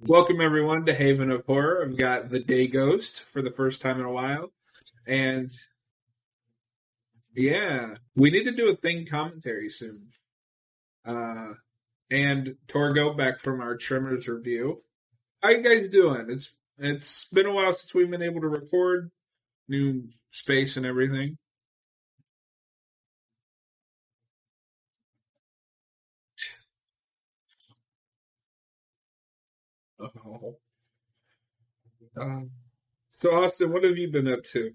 Welcome everyone to Haven of Horror. I've got the Day Ghost for the first time in a while, and yeah, we need to do a thing commentary soon. Uh, and Torgo back from our Tremors review. How you guys doing? It's it's been a while since we've been able to record new space and everything. Um, so Austin, what have you been up to?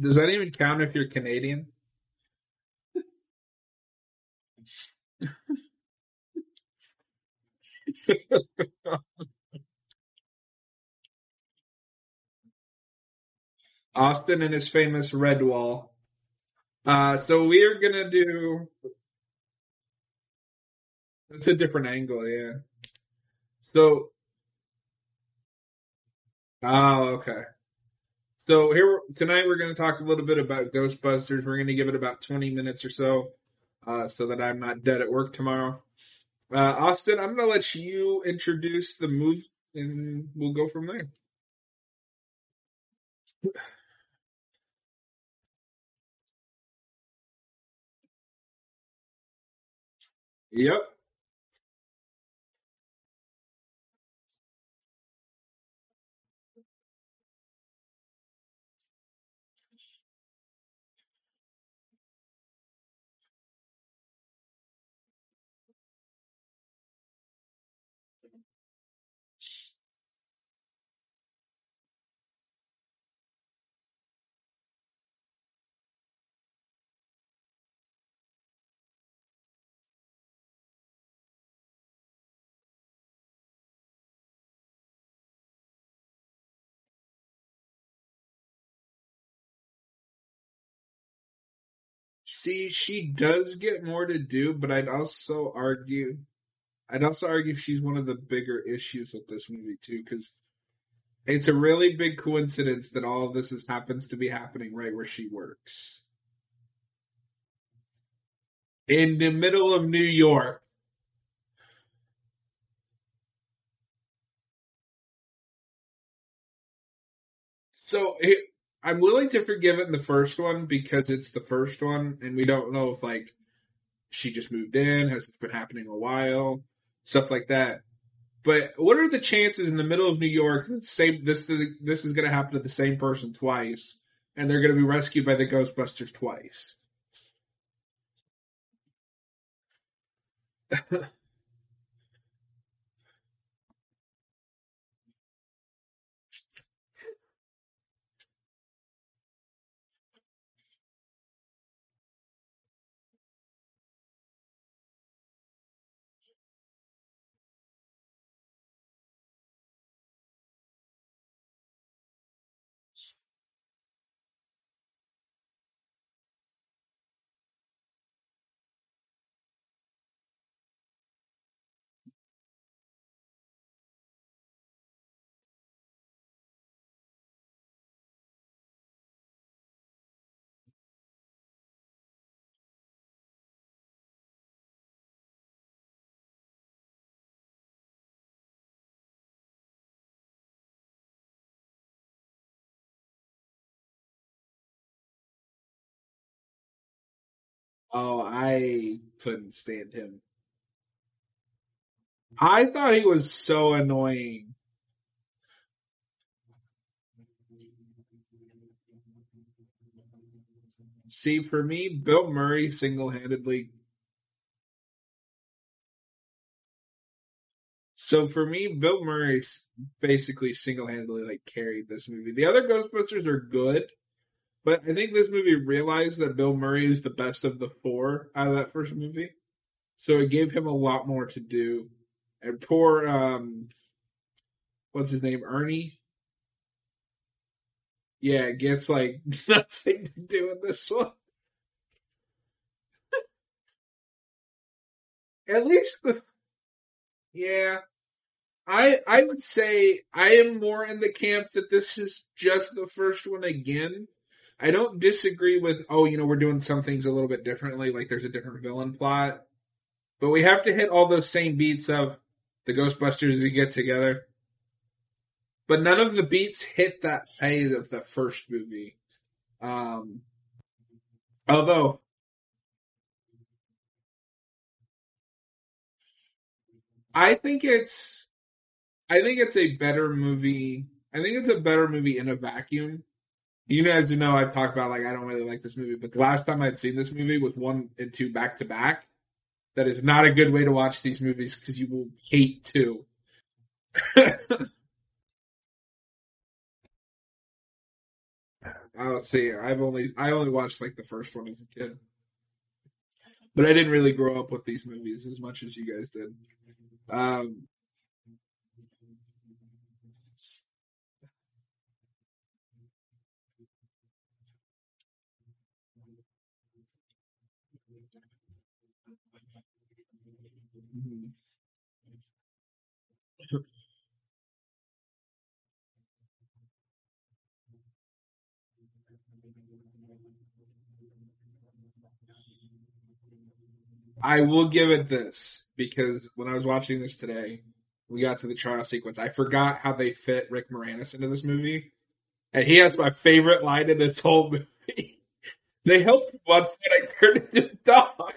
Does that even count if you're Canadian? Austin and his famous red wall. Uh, so we are gonna do. It's a different angle, yeah. So, oh, okay. So here tonight we're going to talk a little bit about Ghostbusters. We're going to give it about 20 minutes or so, uh, so that I'm not dead at work tomorrow. Uh, Austin, I'm going to let you introduce the movie, and we'll go from there. Yep. See, she does get more to do, but I'd also argue, I'd also argue she's one of the bigger issues with this movie too, because it's a really big coincidence that all of this is, happens to be happening right where she works. In the middle of New York. So it, I'm willing to forgive it in the first one because it's the first one, and we don't know if like she just moved in, has it been happening a while, stuff like that. But what are the chances in the middle of New York same this this is going to happen to the same person twice, and they're going to be rescued by the Ghostbusters twice? Oh, I couldn't stand him. I thought he was so annoying. See, for me, Bill Murray single-handedly. So for me, Bill Murray basically single-handedly like carried this movie. The other Ghostbusters are good, but I think this movie realized that Bill Murray is the best of the four out of that first movie. So it gave him a lot more to do. And poor, um, what's his name, Ernie? Yeah, gets like nothing to do in this one. At least the, yeah, I I would say I am more in the camp that this is just the first one again I don't disagree with, oh, you know, we're doing some things a little bit differently, like there's a different villain plot. but we have to hit all those same beats of the Ghostbusters we get together. But none of the beats hit that phase of the first movie. Um, although I think it's, I think it's a better movie. I think it's a better movie in a vacuum. You guys do know I've talked about like I don't really like this movie, but the last time I'd seen this movie was one and two back to back. That is not a good way to watch these movies because you will hate two. I'll see. I've only I only watched like the first one as a kid, but I didn't really grow up with these movies as much as you guys did. Um, I will give it this because when I was watching this today, we got to the trial sequence. I forgot how they fit Rick Moranis into this movie, and he has my favorite line in this whole movie. they helped once when I turned into a dog.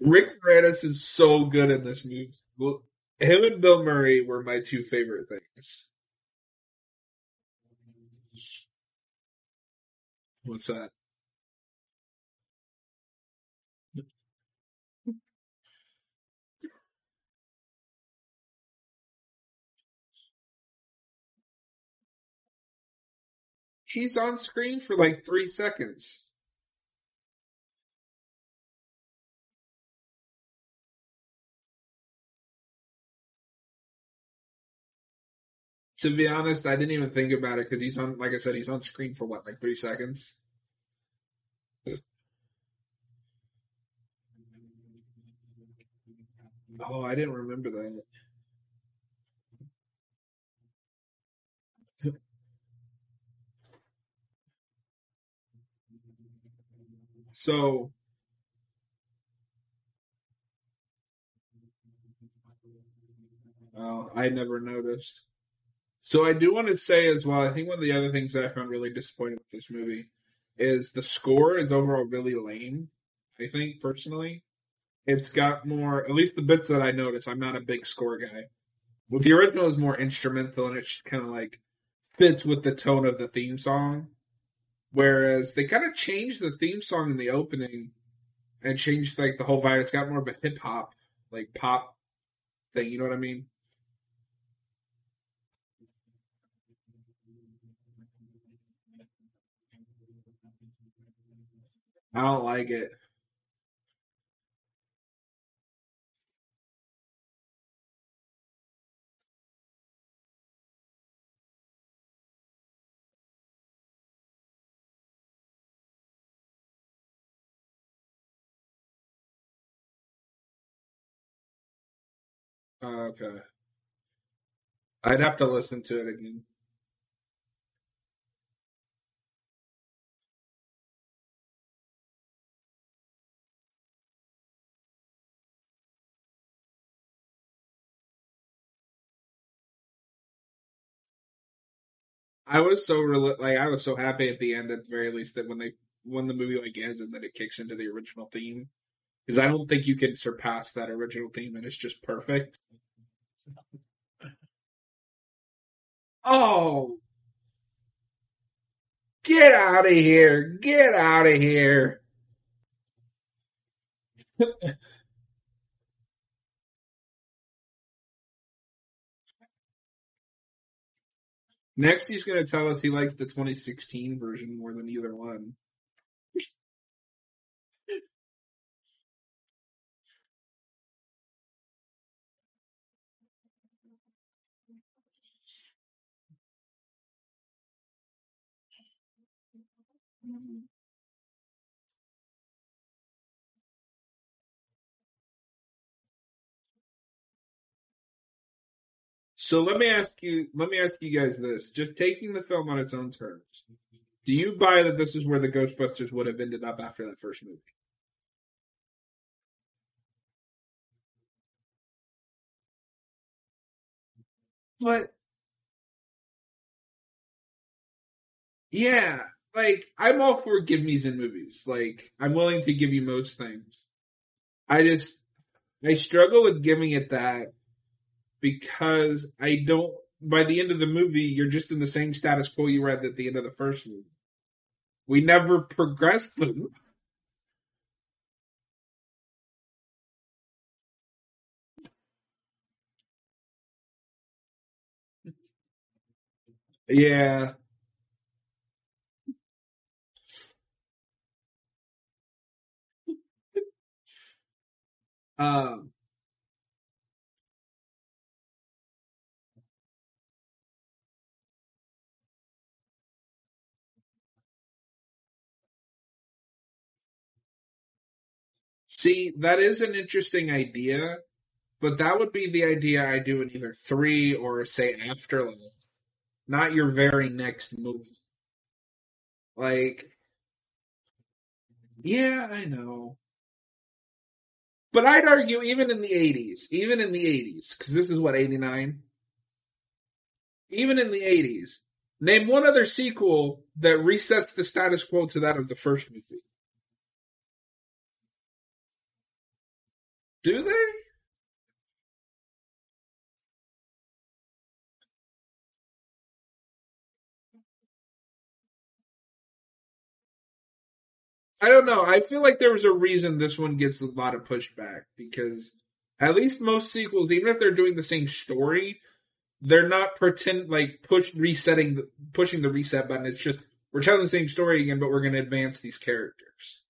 Rick Moranis is so good in this movie. Well, him and Bill Murray were my two favorite things. What's that? She's on screen for like three seconds. To be honest, I didn't even think about it because he's on, like I said, he's on screen for what, like three seconds? Oh, I didn't remember that. So, oh, I never noticed. So I do want to say as well, I think one of the other things that I found really disappointing with this movie is the score is overall really lame. I think personally, it's got more, at least the bits that I noticed. I'm not a big score guy. Well, the original is more instrumental and it's just kind of like fits with the tone of the theme song. Whereas they kind of changed the theme song in the opening and changed like the whole vibe. It's got more of a hip hop, like pop thing. You know what I mean? I don't like it. Uh, okay. I'd have to listen to it again. I was so rel- like I was so happy at the end at the very least that when they when the movie like ends and then it kicks into the original theme because I don't think you can surpass that original theme and it's just perfect. Oh, get out of here! Get out of here! Next, he's gonna tell us he likes the 2016 version more than either one. Mm-hmm. So let me ask you, let me ask you guys this: just taking the film on its own terms, do you buy that this is where the Ghostbusters would have ended up after that first movie? But yeah, like I'm all for give me's in movies. Like I'm willing to give you most things. I just I struggle with giving it that because I don't. By the end of the movie, you're just in the same status quo you were at at the end of the first movie. We never progressed them. Yeah. Um. See, that is an interesting idea, but that would be the idea I do in either three or say Afterlife, not your very next movie. Like, yeah, I know. But I'd argue even in the 80s, even in the 80s, because this is what, 89? Even in the 80s, name one other sequel that resets the status quo to that of the first movie. Do they? I don't know. I feel like there was a reason this one gets a lot of pushback because at least most sequels, even if they're doing the same story, they're not pretend like push resetting the, pushing the reset button. It's just we're telling the same story again, but we're going to advance these characters.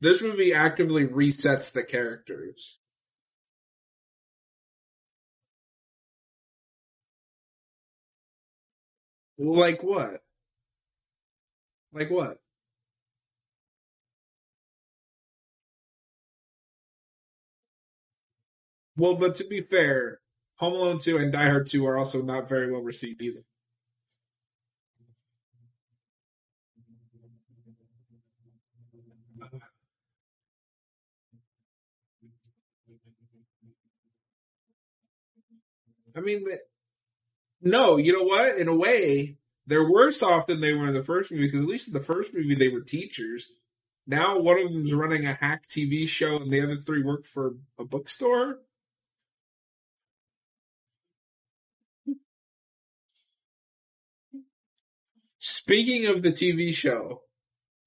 This movie actively resets the characters. Like what? Like what? Well, but to be fair, Home Alone 2 and Die Hard 2 are also not very well received either. I mean, no, you know what? In a way, they're worse off than they were in the first movie because at least in the first movie they were teachers. Now one of them's running a hack TV show and the other three work for a bookstore. Speaking of the TV show,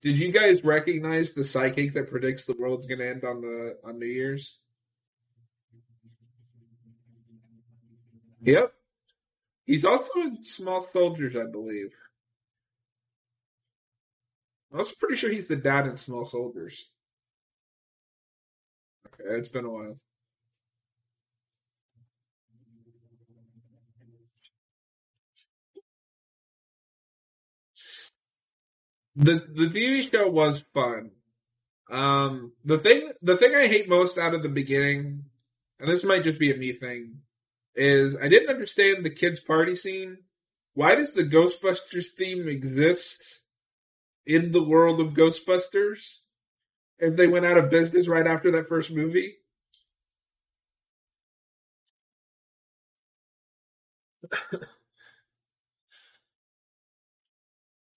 did you guys recognize the psychic that predicts the world's gonna end on the on New Year's? Yep. He's also in Small Soldiers, I believe. I was pretty sure he's the dad in Small Soldiers. Okay, it's been a while. The the TV show was fun. Um, the thing the thing I hate most out of the beginning, and this might just be a me thing, is I didn't understand the kids party scene. Why does the Ghostbusters theme exist in the world of Ghostbusters if they went out of business right after that first movie?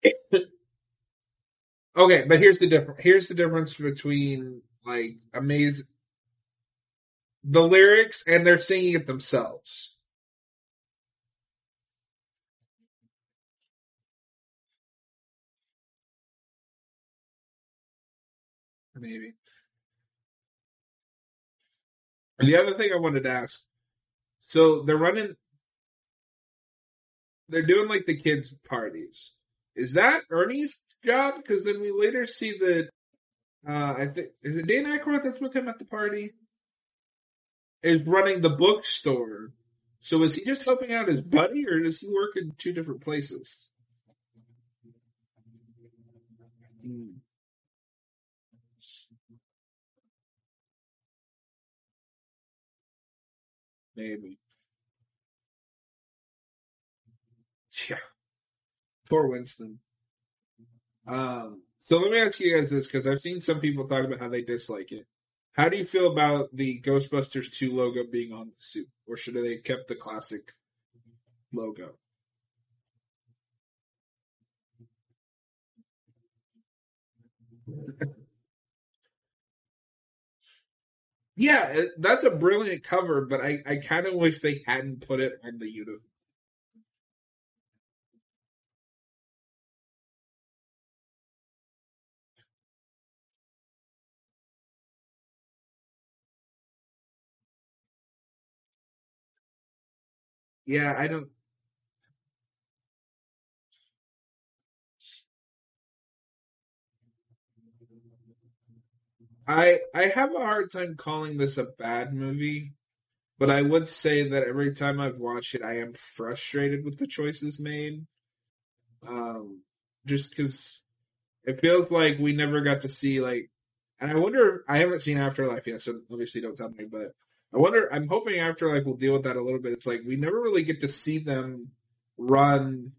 Okay, but here's the difference. Here's the difference between like amazing the lyrics and they're singing it themselves. Maybe. And the other thing I wanted to ask, so they're running, they're doing like the kids' parties. Is that Ernie's job? Because then we later see that uh, I think is it Dan Aykroyd that's with him at the party? Is running the bookstore. So is he just helping out his buddy, or does he work in two different places? Maybe. Yeah. Poor Winston. Um, so let me ask you guys this because I've seen some people talk about how they dislike it. How do you feel about the Ghostbusters 2 logo being on the suit? Or should they have kept the classic logo? Yeah, that's a brilliant cover, but I, I kind of wish they hadn't put it on the uniform. Yeah, I don't. I I have a hard time calling this a bad movie, but I would say that every time I've watched it, I am frustrated with the choices made. Um, just because it feels like we never got to see like, and I wonder. I haven't seen Afterlife yet, so obviously don't tell me. But I wonder. I'm hoping Afterlife will deal with that a little bit. It's like we never really get to see them run,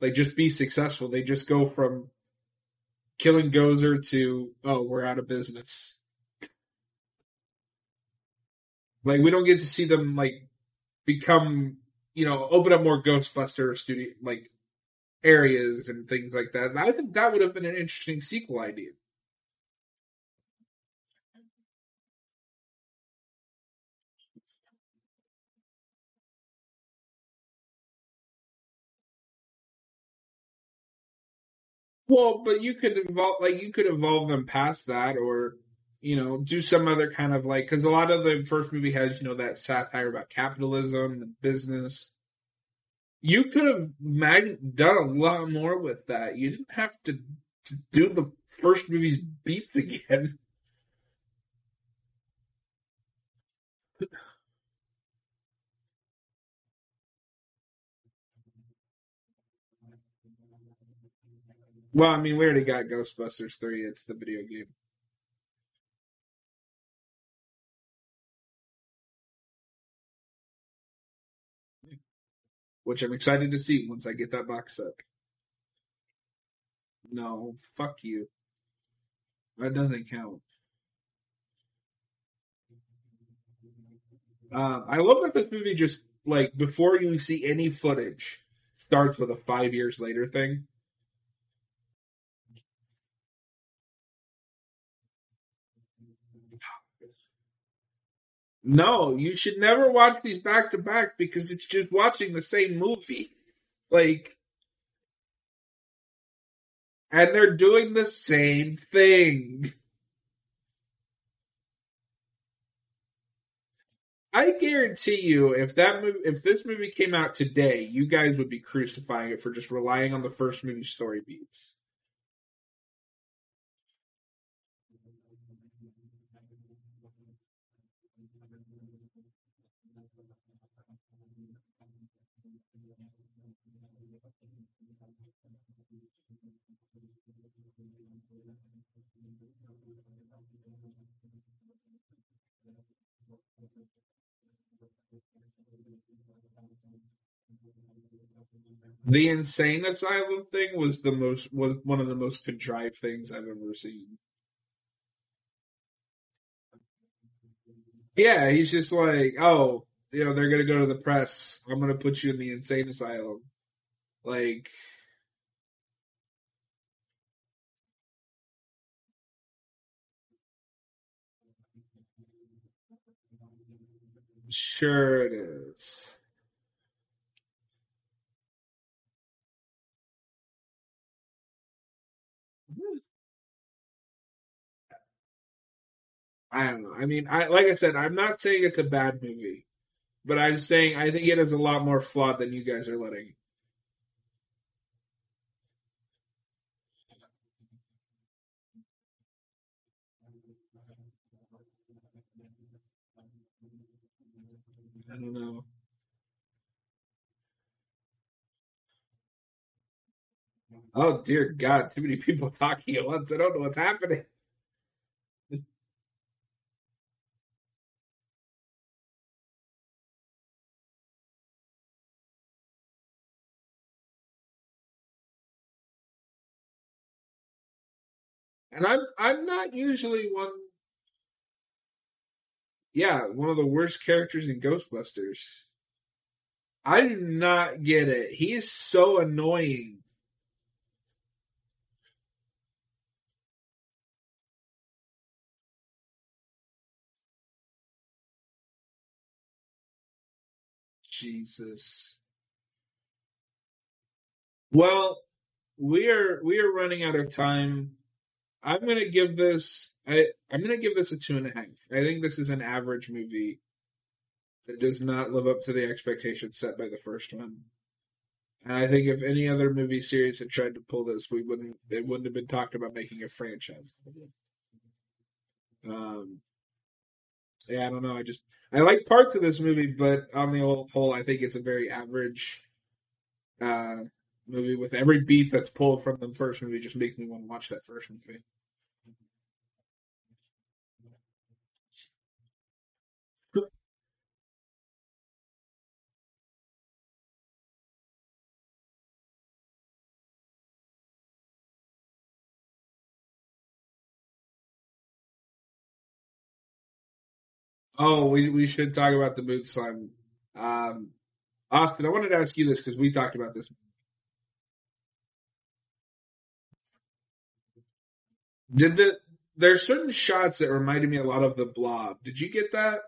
like just be successful. They just go from killing Gozer to oh we're out of business. Like we don't get to see them like become you know open up more Ghostbuster studio like areas and things like that. And I think that would have been an interesting sequel idea. Well, but you could evolve, like you could evolve them past that, or you know, do some other kind of like because a lot of the first movie has you know that satire about capitalism and business. You could have mag- done a lot more with that. You didn't have to, to do the first movie's beats again. Well, I mean, we already got Ghostbusters three. It's the video game. which I'm excited to see once I get that box set. No, fuck you. That doesn't count. Uh, I love that this movie just like before you see any footage starts with a five years later thing. No, you should never watch these back to back because it's just watching the same movie. Like, and they're doing the same thing. I guarantee you, if that movie, if this movie came out today, you guys would be crucifying it for just relying on the first movie story beats. The insane asylum thing was the most was one of the most contrived things I've ever seen. Yeah, he's just like, oh, you know, they're gonna go to the press. I'm gonna put you in the insane asylum. Like, sure it is. I don't know. I mean, I like I said, I'm not saying it's a bad movie, but I'm saying I think it is a lot more flawed than you guys are letting. I don't know. Oh dear God, too many people talking at once. I don't know what's happening. And I'm I'm not usually one. Yeah, one of the worst characters in Ghostbusters. I do not get it. He is so annoying. Jesus. Well, we are we are running out of time. I'm gonna give this I I'm gonna give this a two and a half. I think this is an average movie that does not live up to the expectations set by the first one. And I think if any other movie series had tried to pull this, we wouldn't it wouldn't have been talked about making a franchise. Um yeah, I don't know. I just I like parts of this movie, but on the whole, I think it's a very average uh, movie. With every beat that's pulled from the first movie, just makes me want to watch that first movie. Oh, we we should talk about the mood slime. Um, Austin, I wanted to ask you this because we talked about this. Did the there's certain shots that reminded me a lot of the Blob. Did you get that?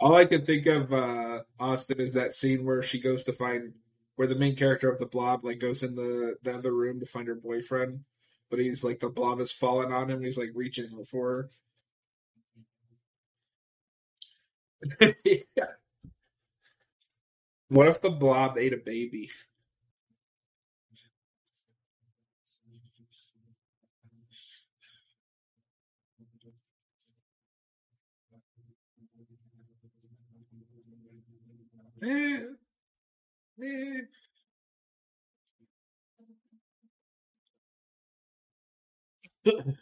All I could think of, uh, Austin, is that scene where she goes to find where the main character of the Blob like goes in the the other room to find her boyfriend, but he's like the Blob has fallen on him. And he's like reaching for her. Yeah. What if the Blob ate a baby?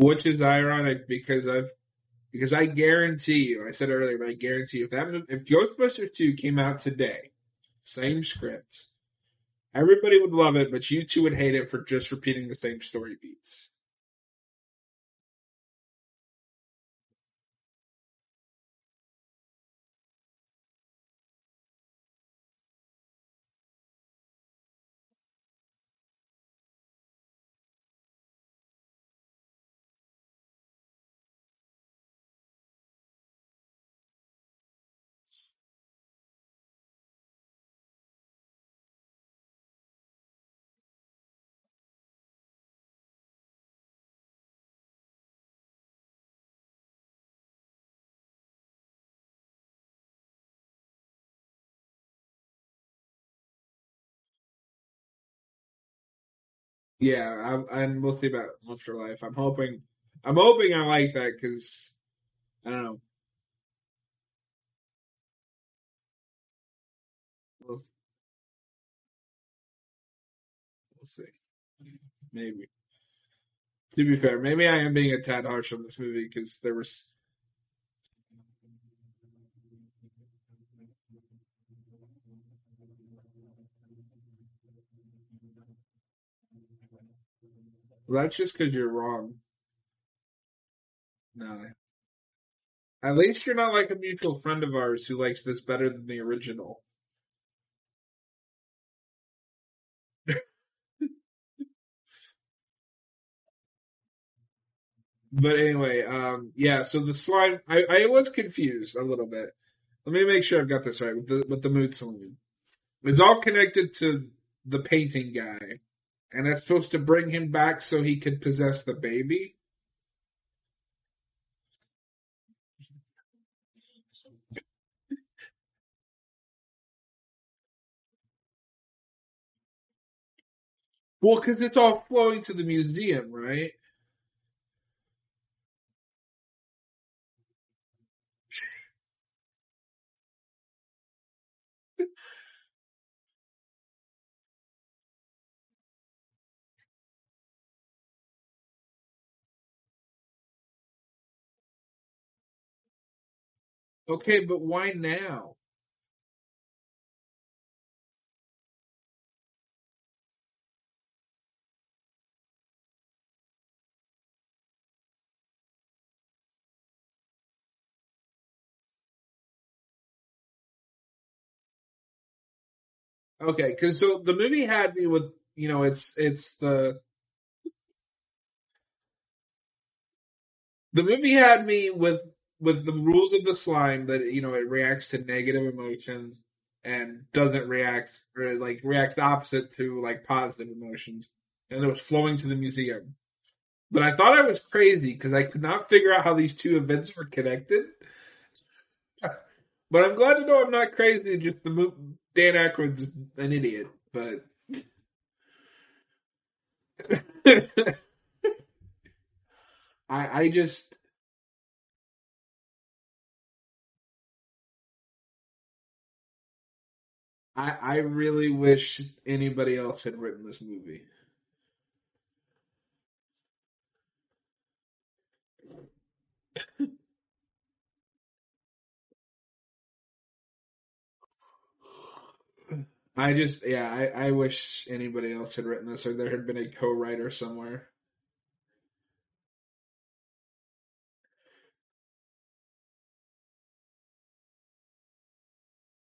Which is ironic because I've because I guarantee you, I said earlier, but I guarantee you, if that if Ghostbusters two came out today, same script, everybody would love it, but you two would hate it for just repeating the same story beats. Yeah, I'm, and we'll see about Monster Life. I'm hoping, I'm hoping I like that because I don't know. We'll, we'll see. Maybe. To be fair, maybe I am being a tad harsh on this movie because there was. Well, that's just because you're wrong. No. At least you're not like a mutual friend of ours who likes this better than the original. But anyway, um, yeah. So the slime, I, I was confused a little bit. Let me make sure I've got this right with the with the mood slime. It's all connected to the painting guy, and that's supposed to bring him back so he could possess the baby. Well, because it's all flowing to the museum, right? Okay, but why now? Okay, because so the movie had me with you know it's it's the the movie had me with with the rules of the slime that you know it reacts to negative emotions and doesn't react or like reacts opposite to like positive emotions. And it was flowing to the museum. But i thought i was crazy because i could not figure out how these two events were connected. But i'm glad to know i'm not crazy just the mo- dan Aykroyd's an idiot but I, I just I, I really wish anybody else had written this movie. I just, yeah, I, I wish anybody else had written this or there had been a co-writer somewhere.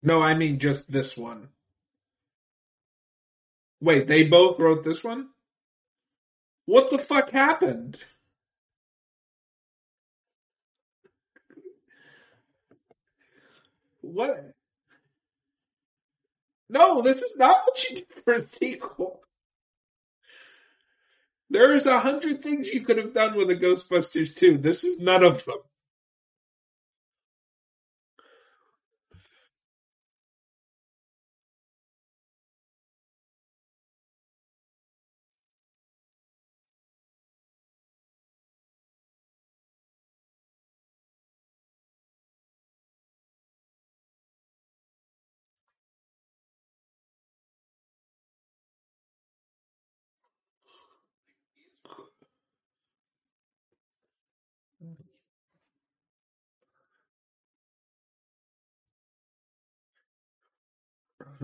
No, I mean just this one. Wait, they both wrote this one? What the fuck happened? What? No, this is not what you do for a sequel. There's a hundred things you could have done with a Ghostbusters 2. This is none of them.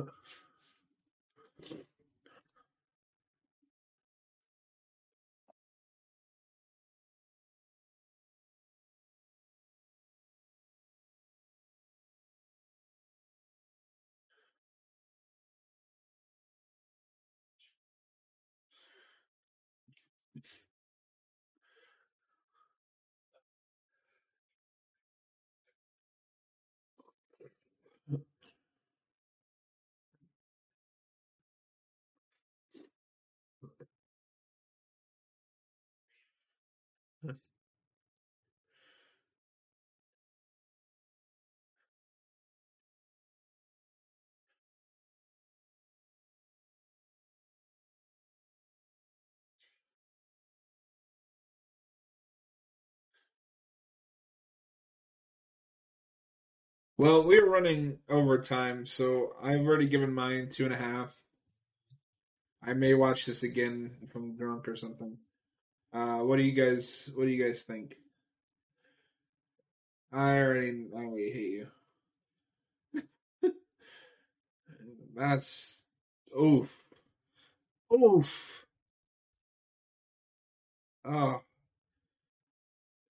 Merci. Well, we're running over time, so I've already given mine two and a half. I may watch this again if I'm drunk or something. Uh, what do you guys? What do you guys think? I already, I already hate you. That's oof, oof. Oh,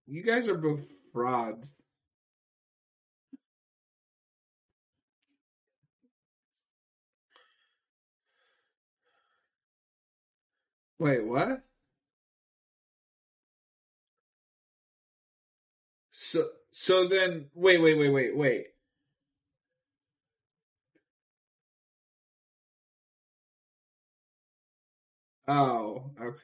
you guys are both frauds. Wait, what? So, so then, wait, wait, wait, wait, wait. Oh, okay.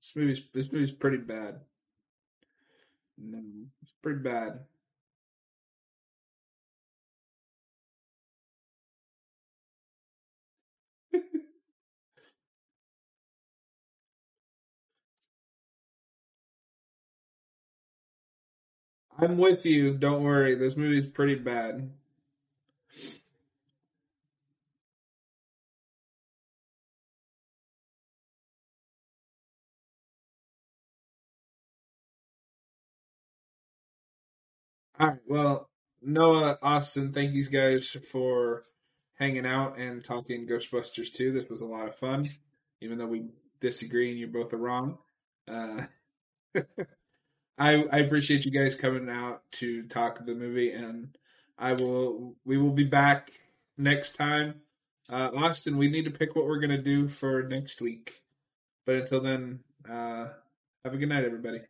This movie's this movie's pretty bad. No, it's pretty bad. I'm with you. Don't worry. This movie's pretty bad. All right. Well, Noah, Austin, thank you guys for hanging out and talking Ghostbusters 2. This was a lot of fun, even though we disagree and you both are wrong. Uh, I, I appreciate you guys coming out to talk the movie, and I will. We will be back next time. Uh, Austin, we need to pick what we're gonna do for next week. But until then, uh, have a good night, everybody.